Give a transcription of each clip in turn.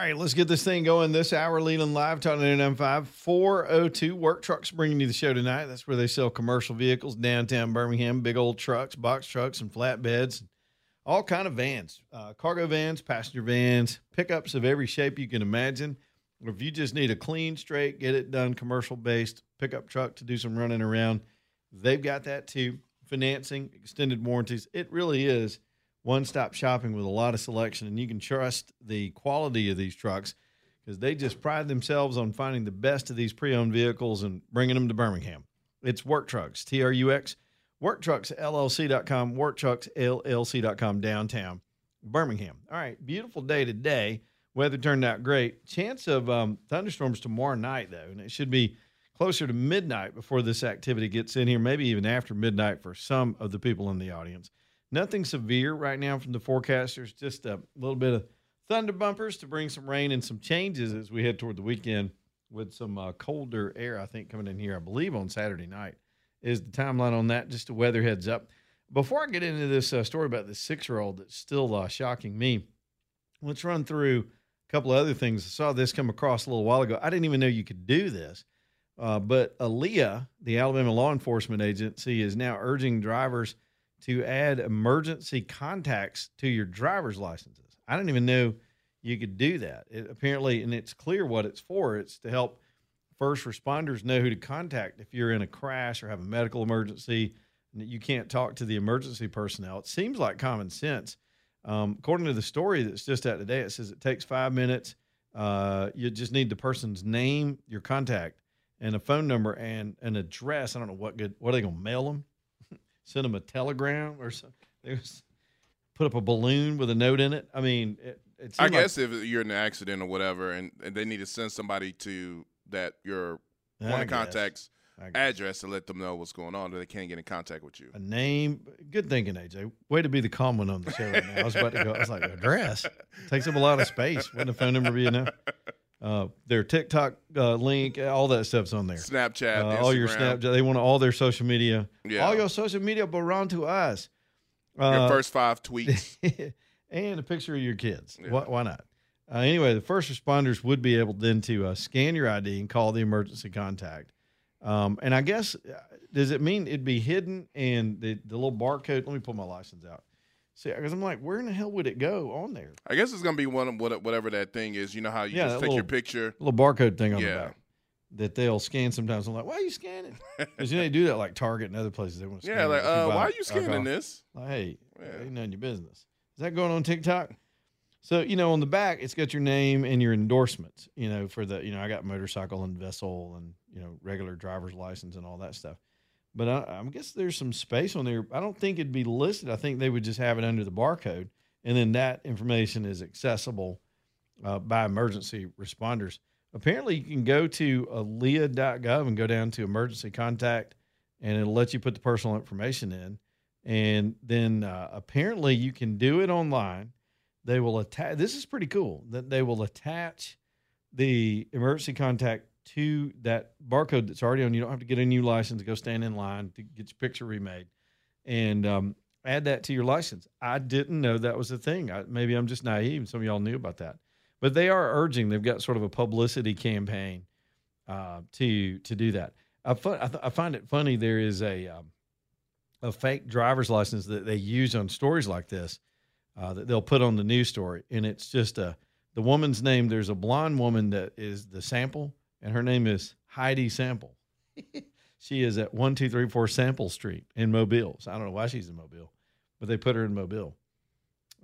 All right, let's get this thing going this hour. Leland Live, talking 995 402 Work Trucks bringing you the show tonight. That's where they sell commercial vehicles downtown Birmingham, big old trucks, box trucks, and flatbeds, all kind of vans, uh, cargo vans, passenger vans, pickups of every shape you can imagine. Or if you just need a clean, straight, get it done, commercial based pickup truck to do some running around, they've got that too. Financing, extended warranties. It really is one stop shopping with a lot of selection, and you can trust the quality of these trucks because they just pride themselves on finding the best of these pre owned vehicles and bringing them to Birmingham. It's Work Trucks, T R U X, WorkTrucksLLC.com, WorkTrucksLLC.com downtown Birmingham. All right, beautiful day today. Weather turned out great. Chance of um, thunderstorms tomorrow night, though, and it should be closer to midnight before this activity gets in here, maybe even after midnight for some of the people in the audience. Nothing severe right now from the forecasters, just a little bit of thunder bumpers to bring some rain and some changes as we head toward the weekend with some uh, colder air, I think, coming in here, I believe, on Saturday night. Is the timeline on that? Just a weather heads up. Before I get into this uh, story about this six year old that's still uh, shocking me, let's run through a couple of other things. I saw this come across a little while ago. I didn't even know you could do this. Uh, but ALEA, the Alabama Law Enforcement Agency, is now urging drivers to add emergency contacts to your driver's licenses. I didn't even know you could do that. It, apparently, and it's clear what it's for. It's to help first responders know who to contact if you're in a crash or have a medical emergency and you can't talk to the emergency personnel. It seems like common sense. Um, according to the story that's just out today, it says it takes five minutes. Uh, you just need the person's name, your contact, and a phone number and an address. I don't know what good. What are they gonna mail them? Send them a telegram or something? They was, put up a balloon with a note in it. I mean, it, it I seemed like- guess if you're in an accident or whatever, and, and they need to send somebody to that your I one of guess. contacts address to let them know what's going on, that they can't get in contact with you. a name. Good thinking, AJ. Way to be the calm one on the show right now. I was about to go. I was like, address takes up a lot of space. Wouldn't a phone number be enough? Uh, their TikTok uh, link, all that stuff's on there. Snapchat, Uh, all your. Snapchat. They want all their social media. Yeah. All your social media belong to us. Your Uh, first five tweets. and a picture of your kids. Why, why not? Uh, anyway, the first responders would be able then to uh, scan your ID and call the emergency contact. Um, and I guess, does it mean it'd be hidden and the, the little barcode? Let me pull my license out. See, because I'm like, where in the hell would it go on there? I guess it's gonna be one of what- whatever that thing is. You know how you Yeah, just take your little- picture. Little barcode thing on Yeah. the back that they'll scan sometimes. I'm like, why are you scanning? Because you know they do that like Target and other places. They want to scan. Yeah, like uh, why are you scanning this? Like, hey, Yeah. ain't none of your business. Is that going on TikTok? So you know, on the back, it's got your name and your endorsements. You know, for the you know, I got motorcycle and vessel and you know, regular driver's license and all that stuff. But I, I guess there's some space on there. I don't think it'd be listed. I think they would just have it under the barcode, and then that information is accessible uh, by emergency responders. Apparently, you can go to alea.gov and go down to emergency contact, and it'll let you put the personal information in. And then uh, apparently, you can do it online. They will attach. This is pretty cool. That they will attach the emergency contact to that barcode that's already on. You don't have to get a new license, go stand in line to get your picture remade, and um, add that to your license. I didn't know that was a thing. I, maybe I'm just naive. Some of y'all knew about that, but they are urging. They've got sort of a publicity campaign uh, to to do that. I, I, th- I, find it funny. There is a um, a fake driver's license that they use on stories like this uh, that they'll put on the news story, and it's just a the woman's name. There's a blonde woman that is the sample, and her name is Heidi Sample. she is at one two three four Sample Street in Mobile. So I don't know why she's in Mobile, but they put her in Mobile,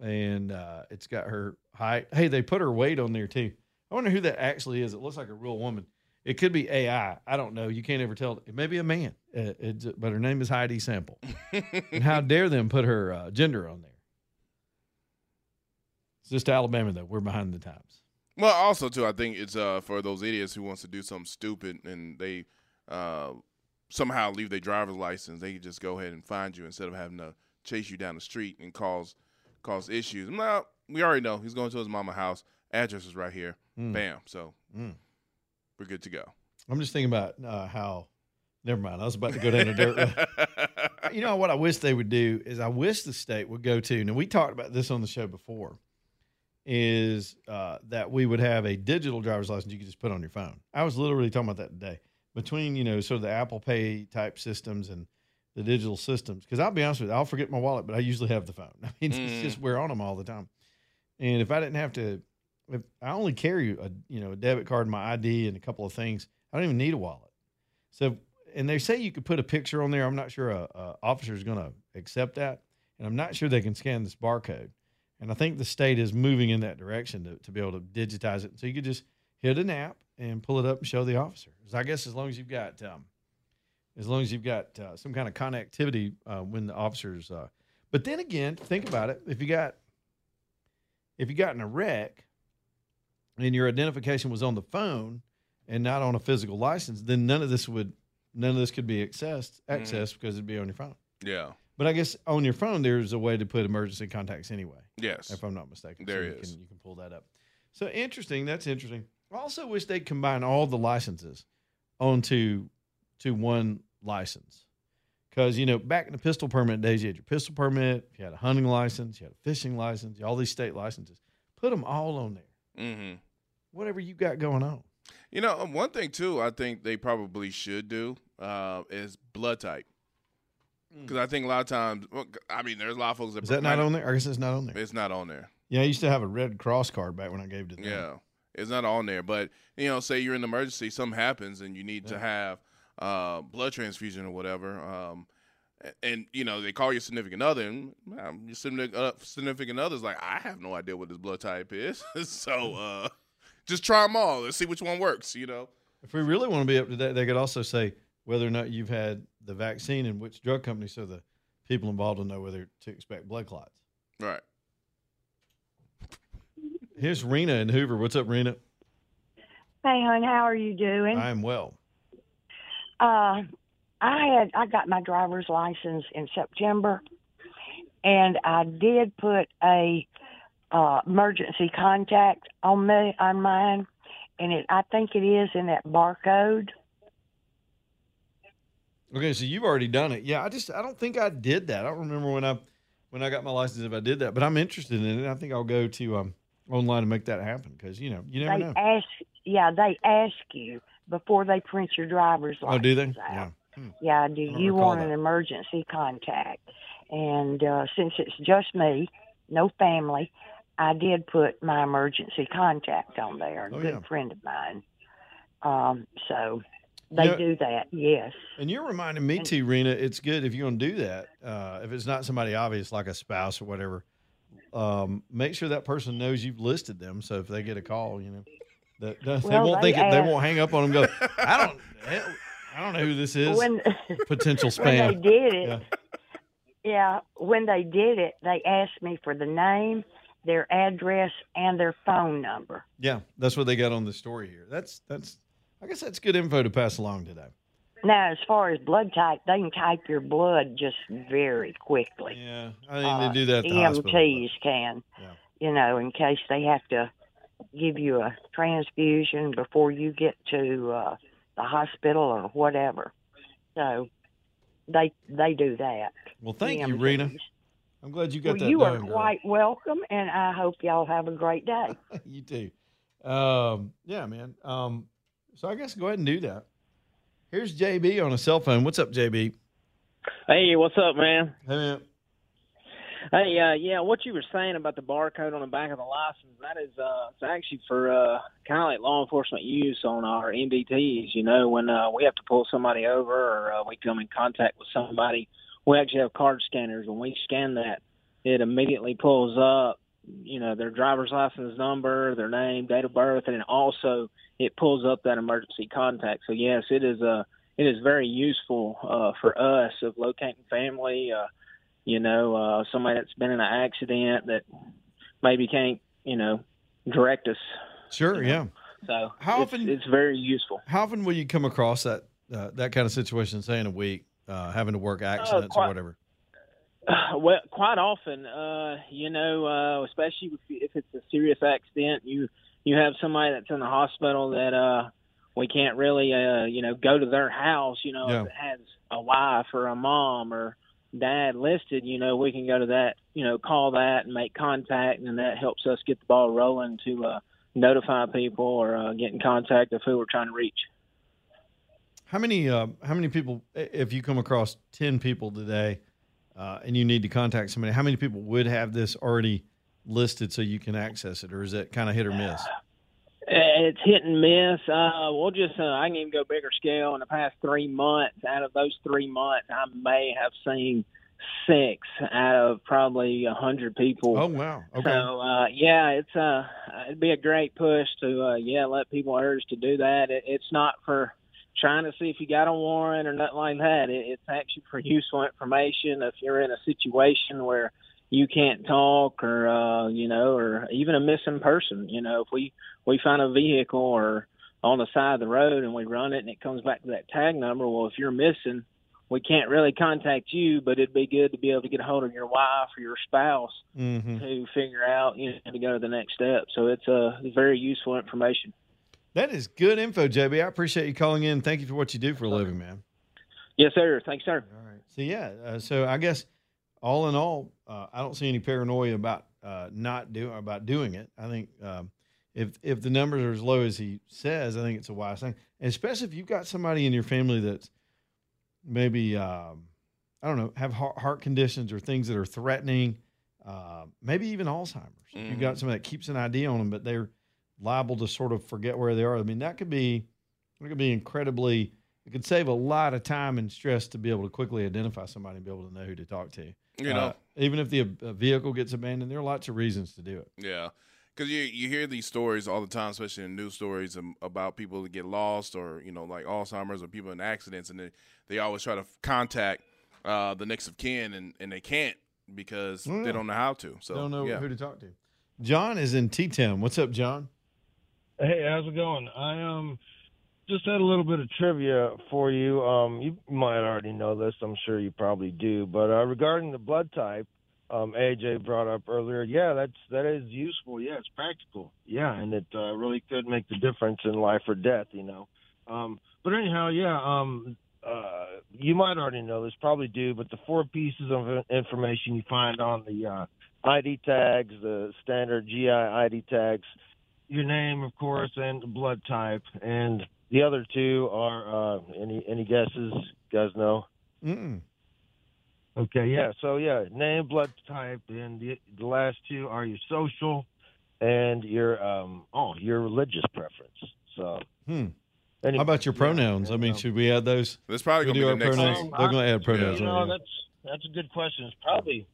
and uh, it's got her height. Hey, they put her weight on there too. I wonder who that actually is. It looks like a real woman. It could be AI. I don't know. You can't ever tell. It may be a man, uh, but her name is Heidi Sample. and how dare them put her uh, gender on there? It's just Alabama though. We're behind the times. Well, also too, I think it's uh, for those idiots who wants to do something stupid and they uh, somehow leave their driver's license. They can just go ahead and find you instead of having to chase you down the street and cause cause issues. Well, we already know he's going to his mama house. Address is right here. Mm. Bam. So mm. we're good to go. I'm just thinking about uh, how. Never mind. I was about to go down a dirt road. you know what I wish they would do is I wish the state would go to. Now we talked about this on the show before is uh, that we would have a digital driver's license you could just put on your phone. I was literally talking about that today. Between you know sort of the Apple Pay type systems and the digital systems, because I'll be honest with you, I'll forget my wallet, but I usually have the phone. I mean, mm. it's just we're on them all the time. And if I didn't have to, if I only carry a you know a debit card, my ID, and a couple of things, I don't even need a wallet. So, and they say you could put a picture on there. I'm not sure a, a officer is going to accept that, and I'm not sure they can scan this barcode. And I think the state is moving in that direction to, to be able to digitize it. So you could just hit an app and pull it up and show the officer. I guess as long as you've got, um, as long as you've got uh, some kind of connectivity uh, when the officers. Uh, but then again, think about it. If you got, if you got in a wreck, and your identification was on the phone and not on a physical license, then none of this would, none of this could be accessed, accessed mm. because it'd be on your phone. Yeah. But I guess on your phone there's a way to put emergency contacts anyway. Yes, if I'm not mistaken. There so is. You can, you can pull that up. So interesting. That's interesting. I also wish they'd combine all the licenses onto to one license. Because you know, back in the pistol permit days, you had your pistol permit, you had a hunting license, you had a fishing license, all these state licenses. Put them all on there. Mm-hmm. Whatever you got going on. You know, um, one thing too, I think they probably should do uh, is blood type. Because I think a lot of times, well, I mean, there's a lot of folks that is that not on there. I guess it's not on there. It's not on there. Yeah, I used to have a Red Cross card back when I gave it. To them. Yeah, it's not on there. But you know, say you're in an emergency, something happens, and you need yeah. to have uh, blood transfusion or whatever. Um, and you know they call your significant other, and um, your significant, uh, other's like, I have no idea what this blood type is, so uh, just try them all. Let's see which one works. You know, if we really want to be up to date, they could also say whether or not you've had the vaccine and which drug company, so the people involved will know whether to expect blood clots. Right. Here's Rena in Hoover. What's up, Rena? Hey, hon, how are you doing? I am well. Uh, I had I got my driver's license in September, and I did put a uh, emergency contact on me on mine, and it I think it is in that barcode. Okay, so you've already done it. Yeah, I just I don't think I did that. I don't remember when I when I got my license if I did that, but I'm interested in it. I think I'll go to um online and make that happen because you know you never they know. Ask, yeah, they ask you before they print your driver's license. Oh, do they? Out. Yeah. Hmm. Yeah. Do you want that. an emergency contact? And uh, since it's just me, no family, I did put my emergency contact on there. A oh, good yeah. friend of mine. Um, so they do that, yes. And you're reminding me too, Rena. It's good if you're going to do that. Uh, if it's not somebody obvious like a spouse or whatever, um, make sure that person knows you've listed them. So if they get a call, you know, that, that well, they won't they think it, they won't hang up on them. go, I don't, I don't know who this is. When, Potential spam. When they did it, yeah. yeah, when they did it, they asked me for the name, their address, and their phone number. Yeah, that's what they got on the story here. That's that's I guess that's good info to pass along today. Now, as far as blood type, they can type your blood just very quickly. Yeah, I think uh, they do that. The EMTs hospital, can, yeah. you know, in case they have to give you a transfusion before you get to uh, the hospital or whatever. So they they do that. Well, thank you, EMTs. Rena. I'm glad you got Well, that you are done, girl. quite welcome, and I hope y'all have a great day. you too. Um, yeah, man. Um, so I guess go ahead and do that. Here's JB on a cell phone. What's up, JB? Hey, what's up, man? Hey, man. Hey, uh, yeah, what you were saying about the barcode on the back of the license, that is, uh, it's actually for, uh, kind of like law enforcement use on our MDTs, you know, when, uh, we have to pull somebody over or, uh, we come in contact with somebody, we actually have card scanners. When we scan that, it immediately pulls up, you know, their driver's license number, their name, date of birth, and also it pulls up that emergency contact. So yes, it is, uh, it is very useful, uh, for us of locating family, uh, you know, uh, somebody that's been in an accident that maybe can't, you know, direct us. Sure, yeah. So How it's, often- it's very useful. How often will you come across that uh, that kind of situation, say in a week, uh, having to work accidents or quite- whatever? Well, quite often, uh, you know, uh, especially if, if it's a serious accident, you you have somebody that's in the hospital that uh, we can't really, uh, you know, go to their house. You know, Yeah. if it has a wife or a mom or dad listed, you know, we can go to that, you know, call that and make contact, and that helps us get the ball rolling to uh, notify people or uh, get in contact of who we're trying to reach. How many uh, how many people, if you come across ten people today, uh, and you need to contact somebody, how many people would have this already listed so you can access it, or is it kind of hit or miss? It's hit and miss. Uh, we'll just, uh, I can even go bigger scale. In the past three months, out of those three months, I may have seen six out of probably a hundred people. Oh wow, okay. So uh, yeah, it's uh, it'd be a great push to uh, yeah let people urge to do that. It, it's not for trying to see if you got a warrant or nothing like that. It, it's actually for useful information. If you're in a situation where you can't talk or uh, you know, or even a missing person, you know, if we we find a vehicle or on the side of the road and we run it and it comes back to that tag number, well, if you're missing, we can't really contact you, but it'd be good to be able to get a hold of your wife or your spouse Mhm. to figure out, you know, to go to the next step. So it's uh, very useful information. That is good info, JB. I appreciate you calling in. Thank you for what you do for a living, man. Yes, sir. Thanks, sir. All right. So yeah, uh, so I guess all in all, uh, I don't see any paranoia about uh, not doing about doing it. I think um, if if the numbers are as low as he says, I think it's a wise thing, and especially if you've got somebody in your family that's maybe um, I don't know have heart, heart conditions or things that are threatening, uh, maybe even Alzheimer's. You've got somebody that keeps an idea on them, but they're liable to sort of forget where they are. I mean, that could be it could be incredibly. It could save a lot of time and stress to be able to quickly identify somebody and be able to know who to talk to. You Uh, know. even if the uh, vehicle gets abandoned, there are lots of reasons to do it. Yeah, because you you hear these stories all the time, especially in news stories um, about people that get lost or you know like Alzheimer's or people in accidents, and they, they always try to contact uh, the next of kin, and, and they can't because yeah. they don't know how to. So they Don't know yeah. who to talk to. John is in T Town. What's up, John? Hey, how's it going? I um just had a little bit of trivia for you. Um, you might already know this. I'm sure you probably do. But uh, regarding the blood type, um, AJ brought up earlier. Yeah, that's that is useful. Yeah, it's practical. Yeah, and it uh, really could make the difference in life or death. You know. Um, but anyhow, yeah. Um, uh, you might already know this, probably do. But the four pieces of information you find on the uh, ID tags, the standard GI ID tags, your name, of course, and blood type, and the other two are uh, any any guesses? You guys know? Mm-mm. Okay, yeah. So yeah, name, blood type, and the, the last two are your social and your um oh your religious preference. So Hmm. Any- How about your yeah, pronouns? I mean, um, should we add those? That's probably gonna do be our next pronouns. thing. They're going to add pronouns. You know, that's that's a good question. It's probably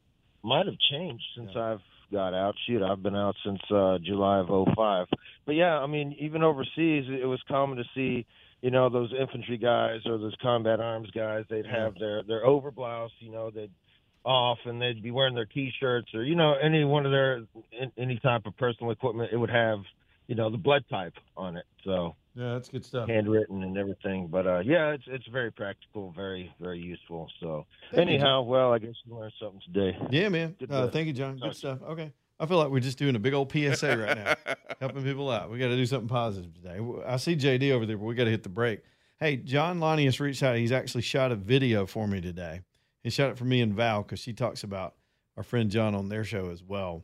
might have changed since I've got out. Shoot, I've been out since uh, July of '05. But yeah, I mean, even overseas, it was common to see, you know, those infantry guys or those combat arms guys. They'd have their their overblouse, you know, they'd off, and they'd be wearing their t-shirts or you know any one of their any type of personal equipment. It would have, you know, the blood type on it. So Yeah, that's good stuff. handwritten and everything. But uh, yeah, it's it's very practical, very very useful. So Thank you, anyhow, well, I guess you learned something today. Yeah, man. Uh, thank you, John. talk Good stuff. Okay. I feel like we're just doing a big old PSA right now, helping people out. We got to do something positive today. I see JD over there, but we got to hit the break. Hey, John Lanius reached out. He's actually shot a video for me today. He shot it for me and Val because she talks about our friend John on their show as well.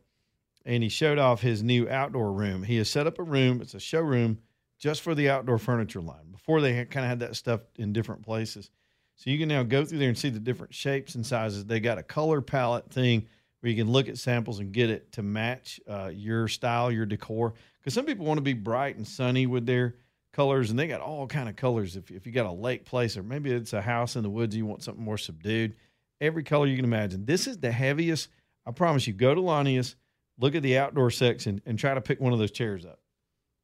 And he showed off his new outdoor room. He has set up a room. It's a showroom just for the outdoor furniture line. Before they kind of had that stuff in different places. So you can now go through there and see the different shapes and sizes. They got a color palette thing where you can look at samples and get it to match uh, your style, your decor. Because some people want to be bright and sunny with their colors, and they got all kind of colors. If, if you got a lake place, or maybe it's a house in the woods, you want something more subdued. Every color you can imagine. This is the heaviest. I promise you. Go to Lanius, look at the outdoor section, and try to pick one of those chairs up.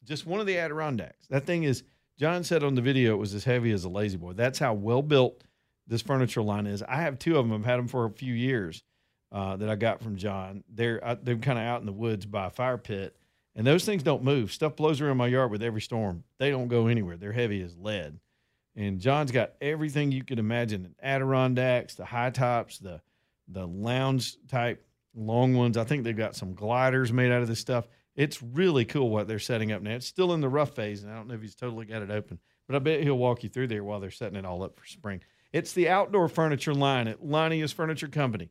Just one of the Adirondacks. That thing is. John said on the video it was as heavy as a La-Z-Boy. That's how well built this furniture line is. I have two of them. I've had them for a few years uh, that I got from John. They're uh, they're kind of out in the woods by a fire pit, and those things don't move. Stuff blows around my yard with every storm. They don't go anywhere. They're heavy as lead. And John's got everything you could imagine: the Adirondacks, the high tops, the the lounge type long ones. I think they've got some gliders made out of this stuff. It's really cool what they're setting up now. It's still in the rough phase, and I don't know if he's totally got it open, but I bet he'll walk you through there while they're setting it all up for spring. It's the outdoor furniture line at Lanius Furniture Company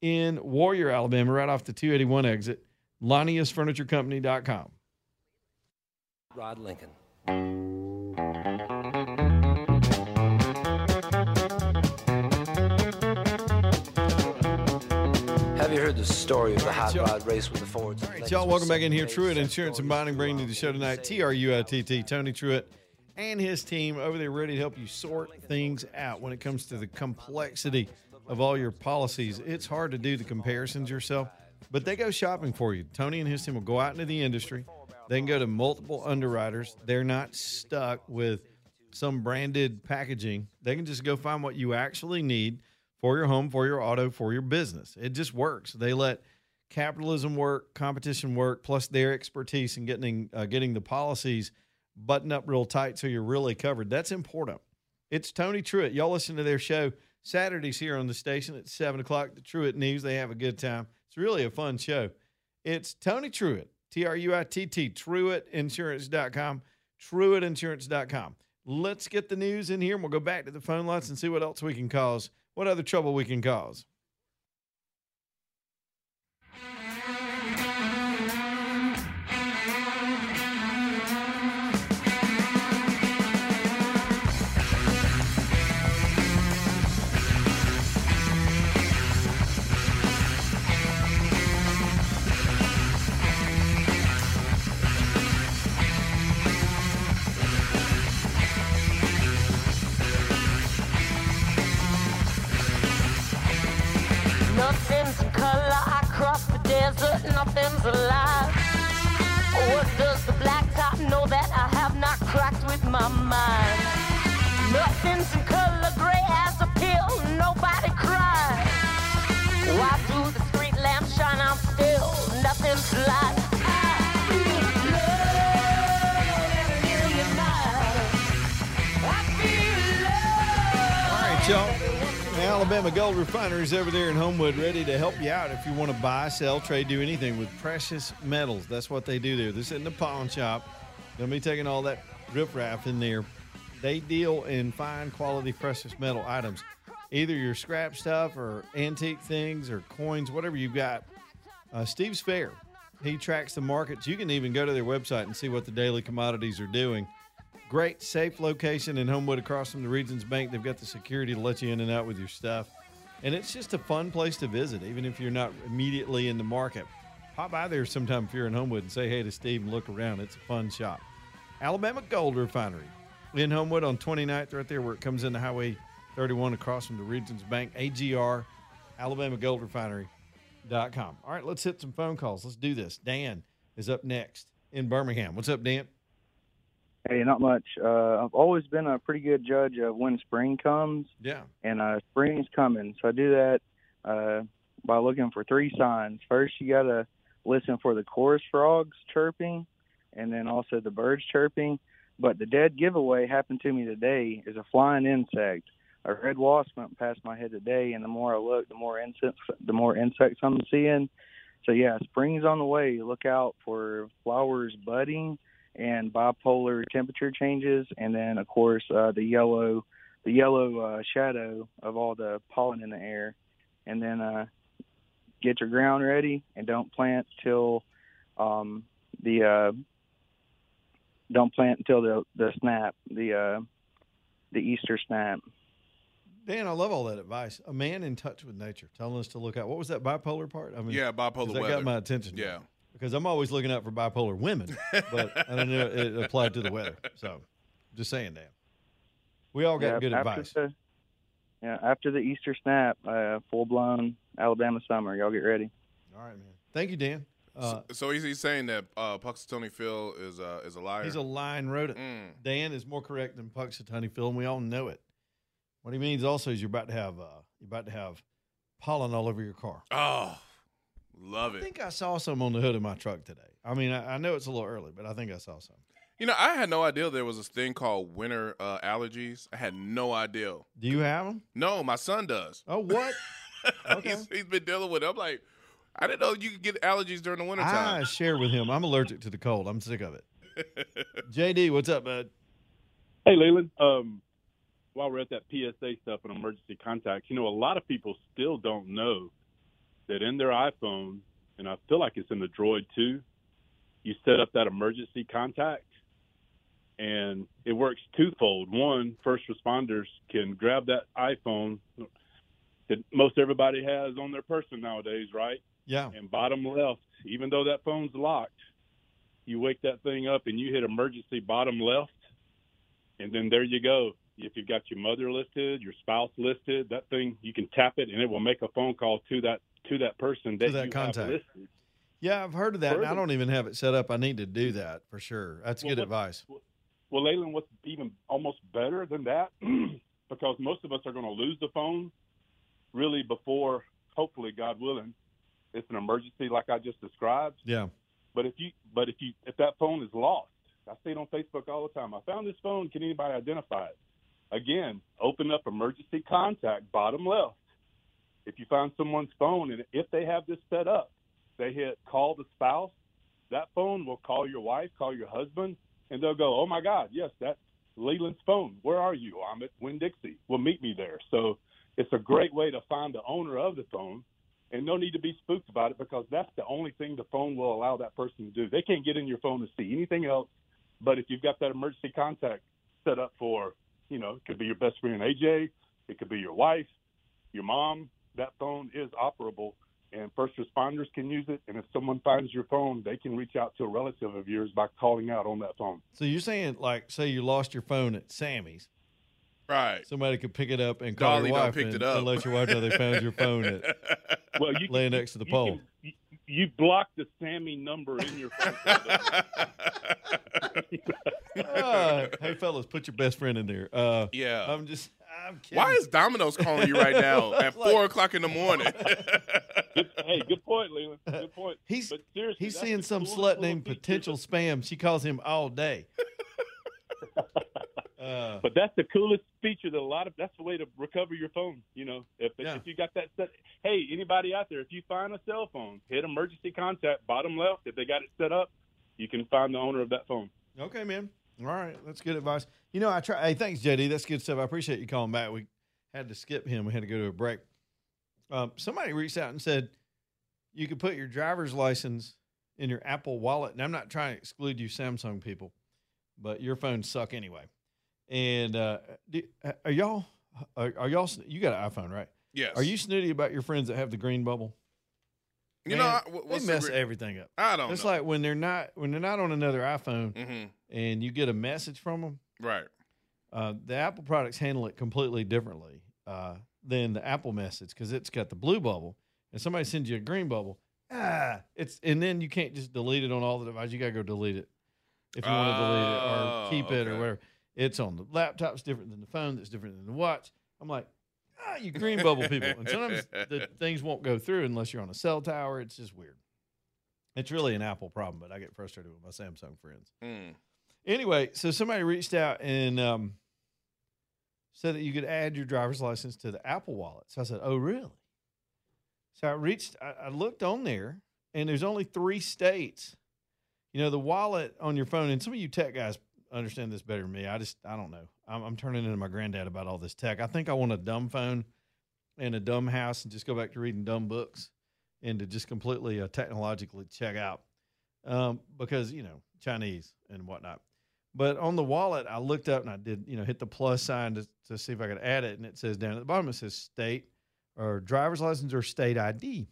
in Warrior, Alabama, right off the 281 exit. LaniusFurnitureCompany.com. Rod Lincoln. Have you heard the story of the hot rod race with the Fords? All right, y'all, welcome back in here. Truitt Insurance and Bonding bringing you the show tonight. T R U I T T, Tony Truitt and his team over there ready to help you sort things out when it comes to the complexity of all your policies. It's hard to do the comparisons yourself, but they go shopping for you. Tony and his team will go out into the industry. They can go to multiple underwriters. They're not stuck with some branded packaging. They can just go find what you actually need for your home, for your auto, for your business. It just works. They let capitalism work, competition work, plus their expertise in getting uh, getting the policies buttoned up real tight so you're really covered. That's important. It's Tony Truitt. Y'all listen to their show Saturdays here on the station at 7 o'clock. The Truitt News. They have a good time. It's really a fun show. It's Tony Truitt, T R U I T T, TruittInsurance.com, TruittInsurance.com. Let's get the news in here and we'll go back to the phone lines and see what else we can cause, what other trouble we can cause. Color. I cross the desert. Nothing's alive. What does the blacktop know that I have not cracked with my mind? Nothing's in color. Gray as a pill. Nobody cries. Why do the street lamps shine out still? Nothing's light. Alabama Gold Refinery is over there in Homewood, ready to help you out if you want to buy, sell, trade, do anything with precious metals. That's what they do there. They're sitting in the pawn shop. They'll be taking all that riffraff in there. They deal in fine quality precious metal items, either your scrap stuff or antique things or coins, whatever you've got. Uh, Steve's fair. He tracks the markets. You can even go to their website and see what the daily commodities are doing. Great, safe location in Homewood across from the Regions Bank. They've got the security to let you in and out with your stuff. And it's just a fun place to visit, even if you're not immediately in the market. Pop by there sometime if you're in Homewood and say hey to Steve and look around. It's a fun shop. Alabama Gold Refinery in Homewood on 29th, right there where it comes into Highway 31 across from the Regions Bank. AGR, Alabama Gold Refinery.com. All right, let's hit some phone calls. Let's do this. Dan is up next in Birmingham. What's up, Dan? Hey, not much. Uh, I've always been a pretty good judge of when spring comes, Yeah. and uh, spring's coming. So I do that uh, by looking for three signs. First, you got to listen for the chorus frogs chirping, and then also the birds chirping. But the dead giveaway happened to me today is a flying insect. A red wasp went past my head today, and the more I look, the more insects, the more insects I'm seeing. so yeah, spring's on the way. Look out for flowers budding and bipolar temperature changes, and then of course uh, the yellow, the yellow uh, shadow of all the pollen in the air, and then uh, get your ground ready and don't plant till um, the uh, don't plant until the the snap the uh, the Easter snap. Dan, I love all that advice. A man in touch with nature, telling us to look out. What was that bipolar part? I mean, Yeah, bipolar 'cause That weather. got my attention. Yeah. Because I'm always looking out for bipolar women, but I don't know it applied to the weather. So, just saying, that. We all got Yeah, good advice. The, yeah, after the Easter snap, uh, full blown Alabama summer. Y'all get ready. All right, man. Thank you, Dan. Uh, so, so he's, he's saying that uh, Punxsutawney Phil is uh, is a liar. He's a line rodent. Mm. Dan is more correct than Punxsutawney Phil, and we all know it. What he means also is you're about to have uh, you're about to have pollen all over your car. Oh, love it. I think I saw some on the hood of my truck today. I mean, I, I know it's a little early, but I think I saw some. You know, I had no idea there was this thing called winter uh, allergies. I had no idea. Do you have them? No, my son does. Oh, what? Okay. he's, he's been dealing with it. I'm like, I didn't know you could get allergies during the wintertime. I share with him. I'm allergic to the cold. I'm sick of it. JD, what's up, bud? Hey, Leland. Um, while we're at that PSA stuff and emergency contacts, you know, a lot of people still don't know that in their iPhone, and I feel like it's in the Droid too, you set up that emergency contact, and it works twofold. One, first responders can grab that iPhone that most everybody has on their person nowadays, right? Yeah. And bottom left, even though that phone's locked, you wake that thing up and you hit emergency bottom left, and then there you go. If you've got your mother listed, your spouse listed, that thing you can tap it and it will make a phone call to that to that person that, To that you contact. have listed. Yeah, I've heard of that. and I don't even have it set up. I need to do that for sure. That's Well, good what- advice. Well, Leland, what's even almost better than that, because most of us are going to lose the phone really before, hopefully, God willing, it's an emergency like I just described. Yeah. But if you, but if you, if that phone is lost, I see it on Facebook all the time. I found this phone. Can anybody identify it? Again, open up emergency contact, bottom left. If you find someone's phone and if they have this set up, they hit call the spouse. That phone will call your wife, call your husband, and they'll go, "Oh my God, yes, that's Leland's phone. Where are you? I'm at Winn Dixie. Well, meet me there." So it's a great way to find the owner of the phone, and no need to be spooked about it because that's the only thing the phone will allow that person to do. They can't get in your phone to see anything else. But if you've got that emergency contact set up for, you know, it could be your best friend AJ, it could be your wife, your mom. That phone is operable, and first responders can use it. And if someone finds your phone, they can reach out to a relative of yours by calling out on that phone. So you're saying, like, say you lost your phone at Sammy's. Right. Somebody could pick it up and call Dolly your wife picked and, it up. and let your wife know they found your phone at Well, you laying next to the you pole. can- you, you block the Sammy number in your phone. Uh, hey, fellas, put your best friend in there. Uh, Yeah. I'm just. I'm kidding. Why is Domino's calling you right now at Like- four o'clock in the morning? hey, good point, Leland. Good point. He's but seriously, he's seeing some slut little named feature. potential spam. She calls him all day. Uh, But that's the coolest feature that a lot of that's the way to recover your phone. You know, if Yeah. if you got that set, hey, anybody out there, if you find a cell phone, hit emergency contact bottom left. If they got it set up, you can find the owner of that phone. Okay, man. All right, that's good advice. You know, I try. Hey, thanks, JD. That's good stuff. I appreciate you calling back. We had to skip him. We had to go to a break. Um, somebody reached out and said you could put your driver's license in your Apple Wallet, and I'm not trying to exclude you, Samsung people, but your phones suck anyway. And uh, do, are y'all? Are, are y'all? You got an iPhone, right? Yes. Are you snooty about your friends that have the green bubble? You know, Man, I- what's they the mess everything up. I don't It's know. like when they're not when they're not on another iPhone, Mhm. And you get a message from them. Right. Uh, the Apple products handle it completely differently uh, than the Apple message because it's got the blue bubble, and somebody sends you a green bubble. Ah, it's and then you can't just delete it on all the devices. You gotta go delete it if you want to delete it Oh, or keep it or whatever. It's on the laptop's different than the phone. That's different than the watch. I'm like, ah, you green bubble people, and sometimes the things won't go through unless you're on a cell tower. It's just weird. It's really an Apple problem, but I get frustrated with my Samsung friends. Mm. Anyway, so somebody reached out and um, said that you could add your driver's license to the Apple Wallet. So I said, "Oh, really?" So I reached, I, I looked on there, and there's only three states. You know, the wallet on your phone, and some of you tech guys understand this better than me. I just, I don't know. I'm, I'm turning into my granddad about all this tech. I think I want a dumb phone and a dumb house and just go back to reading dumb books and to just completely uh, technologically check out um, because, you know, Chinese and whatnot. But on the wallet, I looked up and I did, you know, hit the plus sign to, to see if I could add it. And it says down at the bottom, it says state or driver's license or state ID.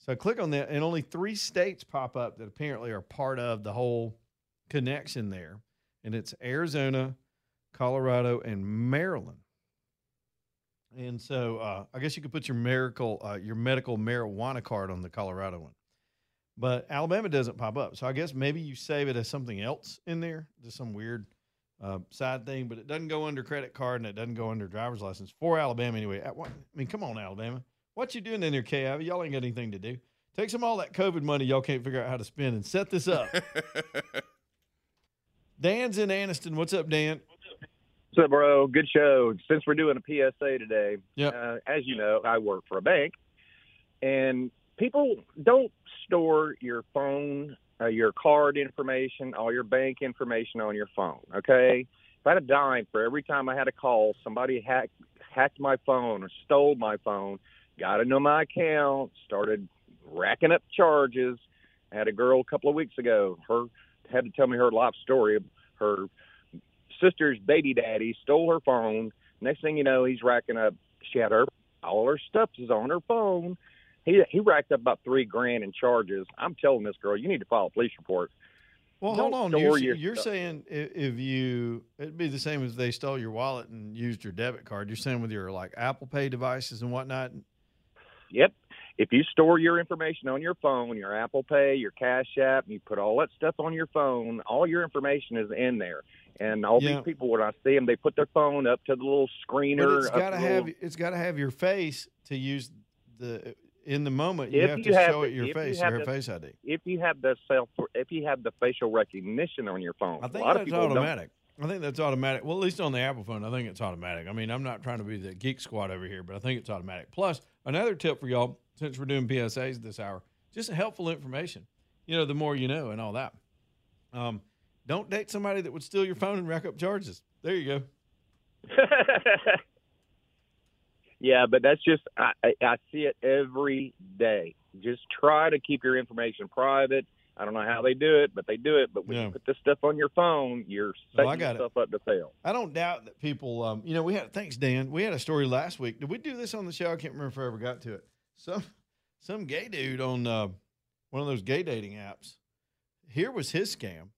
So I click on that, and only three states pop up that apparently are part of the whole connection there. And it's Arizona, Colorado, and Maryland. And so uh, I guess you could put your medical uh, your medical marijuana card on the Colorado one, but Alabama doesn't pop up. So I guess maybe you save it as something else in there, just some weird uh, side thing. But it doesn't go under credit card and it doesn't go under driver's license for Alabama anyway. I mean, come on, Alabama, what you doing in there, K? Y'all ain't got anything to do. Take some all that COVID money y'all can't figure out how to spend and set this up. Dan's in Anniston. What's up, Dan? What's up, bro? Good show. Since we're doing a PSA today, yeah. Uh, as you know, I work for a bank, and people don't store your phone, uh, your card information, all your bank information on your phone. Okay, if I had a dime for every time I had a call, somebody hacked hacked my phone or stole my phone, got into my account, started racking up charges. I had a girl a couple of weeks ago. Her had to tell me her life story. Her sister's baby daddy stole her phone. Next thing you know, he's racking up. She had her all her stuff is on her phone. He he racked up about three grand in charges. I'm telling this girl, you need to file a police report. Well, Don't hold on. You're, your you're saying if you, it'd be the same as they stole your wallet and used your debit card. You're saying with your like Apple Pay devices and whatnot. Yep. If you store your information on your phone, your Apple Pay, your Cash App, and you put all that stuff on your phone, all your information is in there. And all Yeah. these people, when I see them, they put their phone up to the little screener. But it's got to have little- it's got to have your face to use the in the moment. You If have you to have show the- it your you face, have your the- face ID. If you have the self, if you have the facial recognition on your phone, I think a lot of that's people don't- automatic. I think that's automatic. Well, at least on the Apple phone, I think it's automatic. I mean, I'm not trying to be the geek squad over here, but I think it's automatic. Plus, another tip for y'all, since we're doing PSAs this hour, just helpful information. You know, the more you know and all that. Um, don't date somebody that would steal your phone and rack up charges. There you go. Yeah, but that's just I, I, see it every day. Just try to keep your information private. I don't know how they do it, but they do it. But when Yeah. you put this stuff on your phone, you're No, setting I got it. yourself up to fail. I don't doubt that people, um, you know, we had, thanks, Dan. We had a story last week. Did we do this on the show? I can't remember if I ever got to it. Some, some gay dude on uh, one of those gay dating apps. Here was his scam.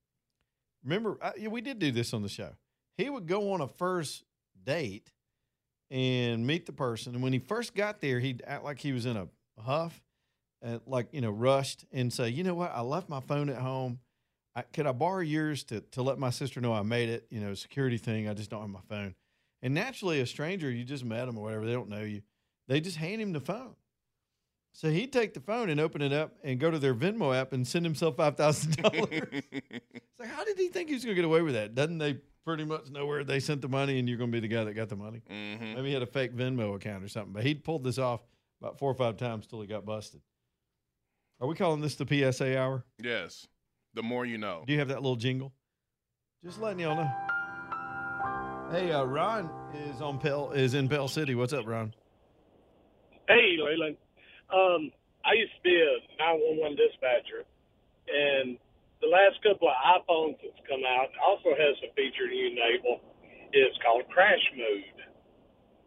Remember, I, yeah, we did do this on the show. He would go on a first date and meet the person. And when he first got there, he'd act like he was in a huff, and like you know, rushed, and say, "You know what? I left my phone at home. I, could I borrow yours to to let my sister know I made it? You know, security thing. I just don't have my phone." And naturally, a stranger, you just met them or whatever, they don't know you. They just hand him the phone. So he'd take the phone and open it up and go to their Venmo app and send himself five thousand dollars. It's like, how did he think he was going to get away with that? Doesn't they pretty much know where they sent the money and you're going to be the guy that got the money? Mm-hmm. Maybe he had a fake Venmo account or something, but he'd pulled this off about four or five times till he got busted. Are we calling this the PSA hour? Yes. The more you know. Do you have that little jingle? Just letting y'all know. Hey, uh, Ron is on Pell is in Pell City. What's up, Ron? Hey, Leland. Um, I used to be a 911 dispatcher, and the last couple of iPhones that's come out also has a feature you enable. It's called crash mode.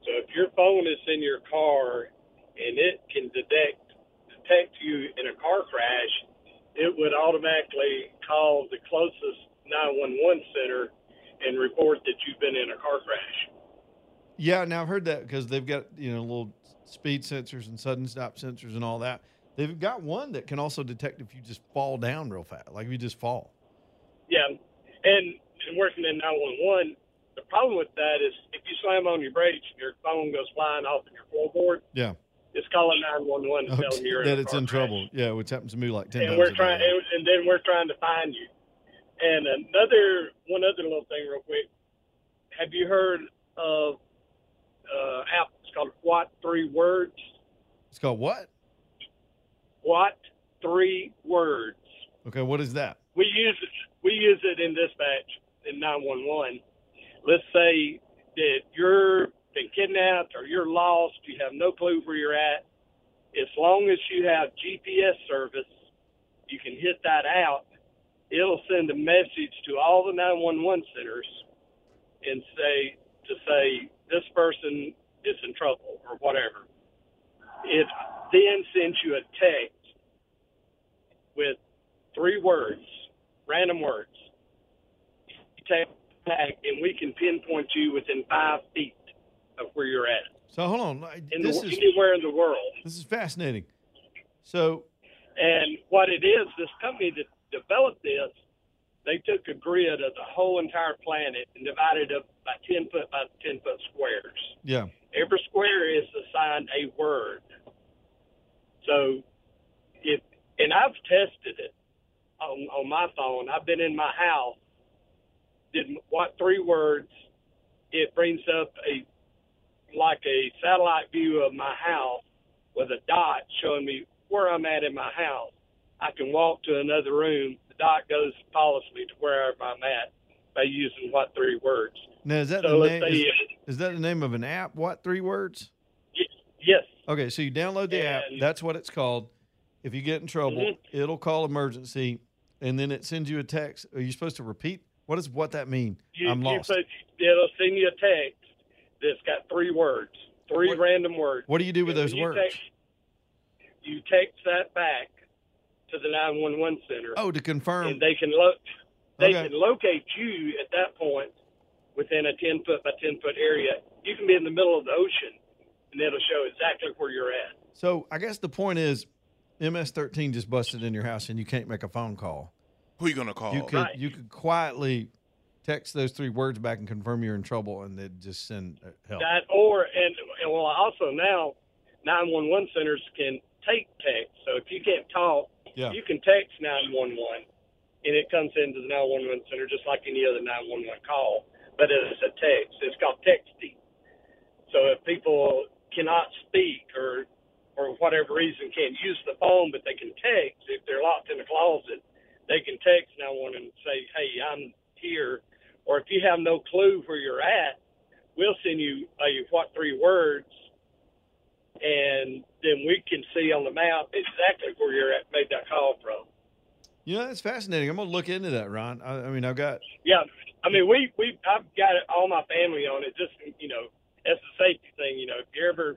So if your phone is in your car and it can detect detect you in a car crash, it would automatically call the closest 911 center and report that you've been in a car crash. Yeah, now I've heard that because they've got you know little speed sensors and sudden stop sensors and all that. They've got one that can also detect if you just fall down real fast, like if you just fall. Yeah, and, and working in 911, the problem with that is if you slam on your brakes, your phone goes flying off of your floorboard. Yeah, It's calling 911 to tell them you're that in it's in crash. trouble. Yeah, which happens to me like ten and times. we're trying, and, and then we're trying to find you. And another, one other little thing, real quick. Have you heard of uh, app? It's called What Three Words. It's called what? What three words. Okay, what is that? We use it. We use it in dispatch in 911. Let's say that you're been kidnapped or you're lost. You have no clue where you're at. As long as you have GPS service, you can hit that out. It'll send a message to all the 911 centers and say to say this person is in trouble or whatever. It then sends you a text with three words, random words. You take back, and we can pinpoint you within five feet of where you're at. So hold on. In this the, is anywhere in the world. this is fascinating. So And what it is, this company that developed this, they took a grid of the whole entire planet and divided it up by 10 foot by 10 foot squares. yeah, Every square is assigned a word. So, if and I've tested it on, on my phone. I've been in my house, did what three words? It brings up a like a satellite view of my house with a dot showing me where I'm at in my house. I can walk to another room. The dot goes and follows me to wherever I'm at by using what three words. now is that So the name? Is, is that the name of an app? What three words? Yes. Okay, so you download the app. And- That's what it's called. If you get in trouble, Mhm. it'll call emergency, and then it sends you a text. Are you supposed to repeat? What does what that mean? You, I'm you lost. put, it'll send you a text that's got three words, three random words. What do you do with And those you words? text- you text that back to the 911 center. Oh, to confirm. and they can lo- they Okay. can locate you at that point within a 10 foot by 10 foot area. You can be in the middle of the ocean, and it'll show exactly where you're at. So I guess the point is, MS-13 just busted in your house, and you can't make a phone call. Who you gonna call? You could you could quietly text those three words back and confirm you're in trouble, and they'd just send uh, help. That or and, and well, also now 911 centers can take text. So if you can't talk, Yeah. you can text 911, and it comes into the 911 center just like any other 911 call, but it's a text. It's called texting. So if people cannot speak or or whatever reason can't use the phone, but they can text if they're locked in a closet, they can text 911 and say, "Hey, I'm here." Or if you have no clue where you're at, we'll send you a what three words, and then we can see on the map exactly where you're at. Made that call from. You know, that's fascinating. I'm gonna look into that, Ron. I, I mean, I've got Yeah, I mean, we we I've got all my family on it. Just you know, as a safety thing. You know, if you're ever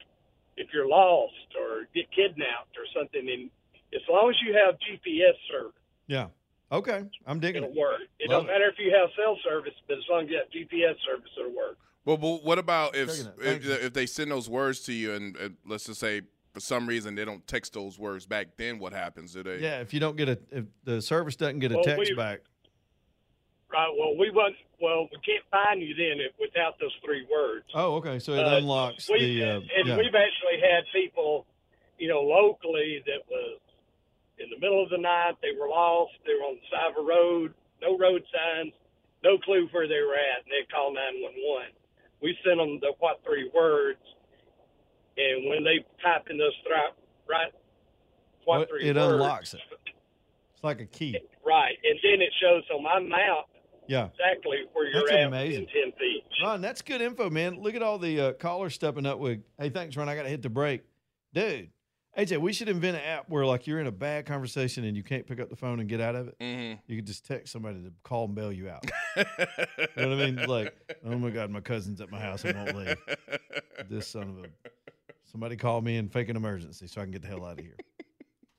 if you're lost or get kidnapped or something, and as long as you have GPS service, yeah. Okay, I'm digging it'll it. work. It Love don't matter if you have cell service, but as long as you have GPS service, it'll work. Well, but what about if if, if they send those words to you and uh, let's just say for some reason they don't text those words back? Then what happens? Do they? Yeah, if you don't get a, if the service doesn't get a Well, text we- back, Right. Well, we want. Well, we can't find you then if, without those three words. oh, okay, so it Uh, unlocks the. Uh, and yeah. we've actually had people, you know, locally that was in the middle of the night. They were lost. They were on the side of a road, no road signs, no clue where they were at, and they called nine one one. We sent them the what three words, and when they type in those three, right, what What- three it words, unlocks it. It's like a key. right, and then it shows on my map Yeah. exactly where you're That's at amazing. within ten feet. Ron, that's good info, man. Look at all the uh, callers stepping up with, hey, thanks, Ron. I got to hit the break. Dude, AJ, we should invent an app where, like, you're in a bad conversation and you can't pick up the phone and get out of it. Mhm. You could just text somebody to call and bail you out. you know what I mean? Like, oh my God, my cousin's at my house and won't leave. This son of a. Somebody call me and fake an emergency so I can get the hell out of here.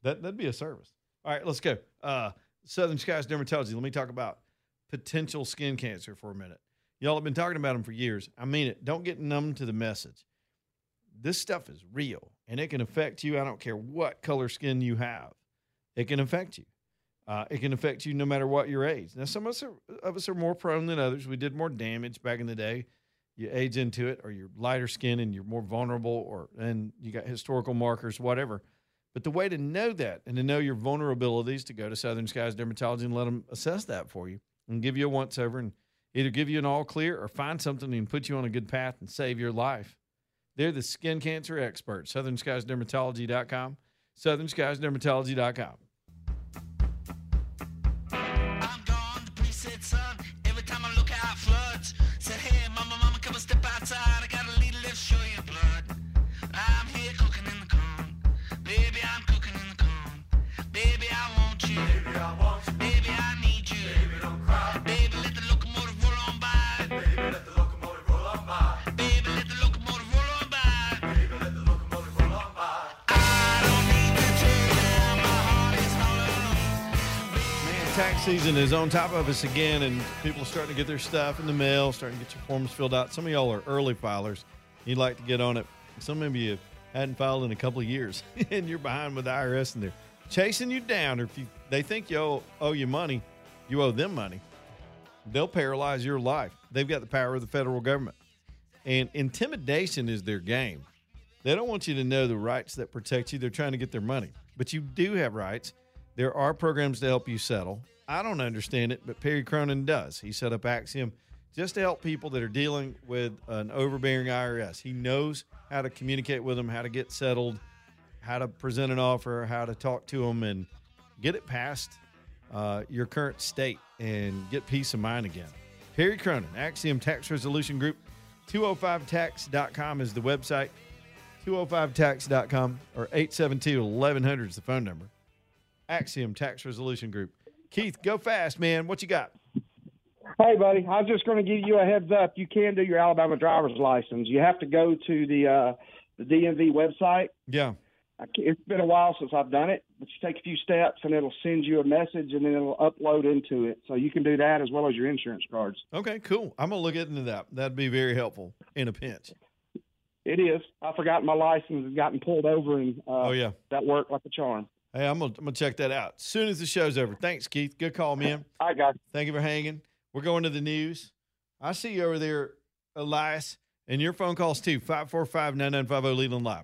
That, that'd be a service. All right, let's go. Uh, Southern Skies Dermatology. Let me talk about potential skin cancer for a minute. Y'all have been talking about them for years. I mean it. Don't get numb to the message. This stuff is real and it can affect you. I don't care what color skin you have, it can affect you. Uh, it can affect you no matter what your age. Now, some of us, are, of us are more prone than others. We did more damage back in the day. You age into it, or you're lighter skin and you're more vulnerable, or and you got historical markers, whatever. But the way to know that and to know your vulnerabilities to go to Southern Skies Dermatology and let them assess that for you and give you a once over and either give you an all clear or find something and put you on a good path and save your life. They're the skin cancer experts. SouthernSkiesDermatology.com. SouthernSkiesDermatology.com. Said, hey, mama, mama, step outside. I got a little show you blood. Season is on top of us again, and people are starting to get their stuff in the mail, starting to get your forms filled out. Some of y'all are early filers. You'd like to get on it. Some of you hadn't filed in a couple of years, and you're behind with the IRS, and they're chasing you down. Or if you, they think you owe, owe you money, you owe them money. They'll paralyze your life. They've got the power of the federal government, and intimidation is their game. They don't want you to know the rights that protect you. They're trying to get their money, but you do have rights. There are programs to help you settle. I don't understand it, but Perry Cronin does. He set up Axiom just to help people that are dealing with an overbearing IRS. He knows how to communicate with them, how to get settled, how to present an offer, how to talk to them, and get it past uh, your current state and get peace of mind again. Perry Cronin, Axiom Tax Resolution Group, 205tax.com is the website. 205tax.com or 872 1100 is the phone number. Axiom Tax Resolution Group. Keith, go fast, man. What you got? Hey, buddy, I was just going to give you a heads up. You can do your Alabama driver's license. You have to go to the uh, the DMV website. Yeah. I It's been a while since I've done it, but you take a few steps and it'll send you a message and then it'll upload into it. So you can do that as well as your insurance cards. Okay, cool. I'm going to look into that. That'd be very helpful in a pinch. It is. I forgot my license had gotten pulled over and uh, Oh, yeah. that worked like a charm. Hey, I'm gonna, I'm gonna check that out as soon as the show's over. Thanks, Keith. Good call, man. Hi, guys. Thank you for hanging. We're going to the news. I see you over there, Elias, and your phone calls too. 545 9950 Leland Live.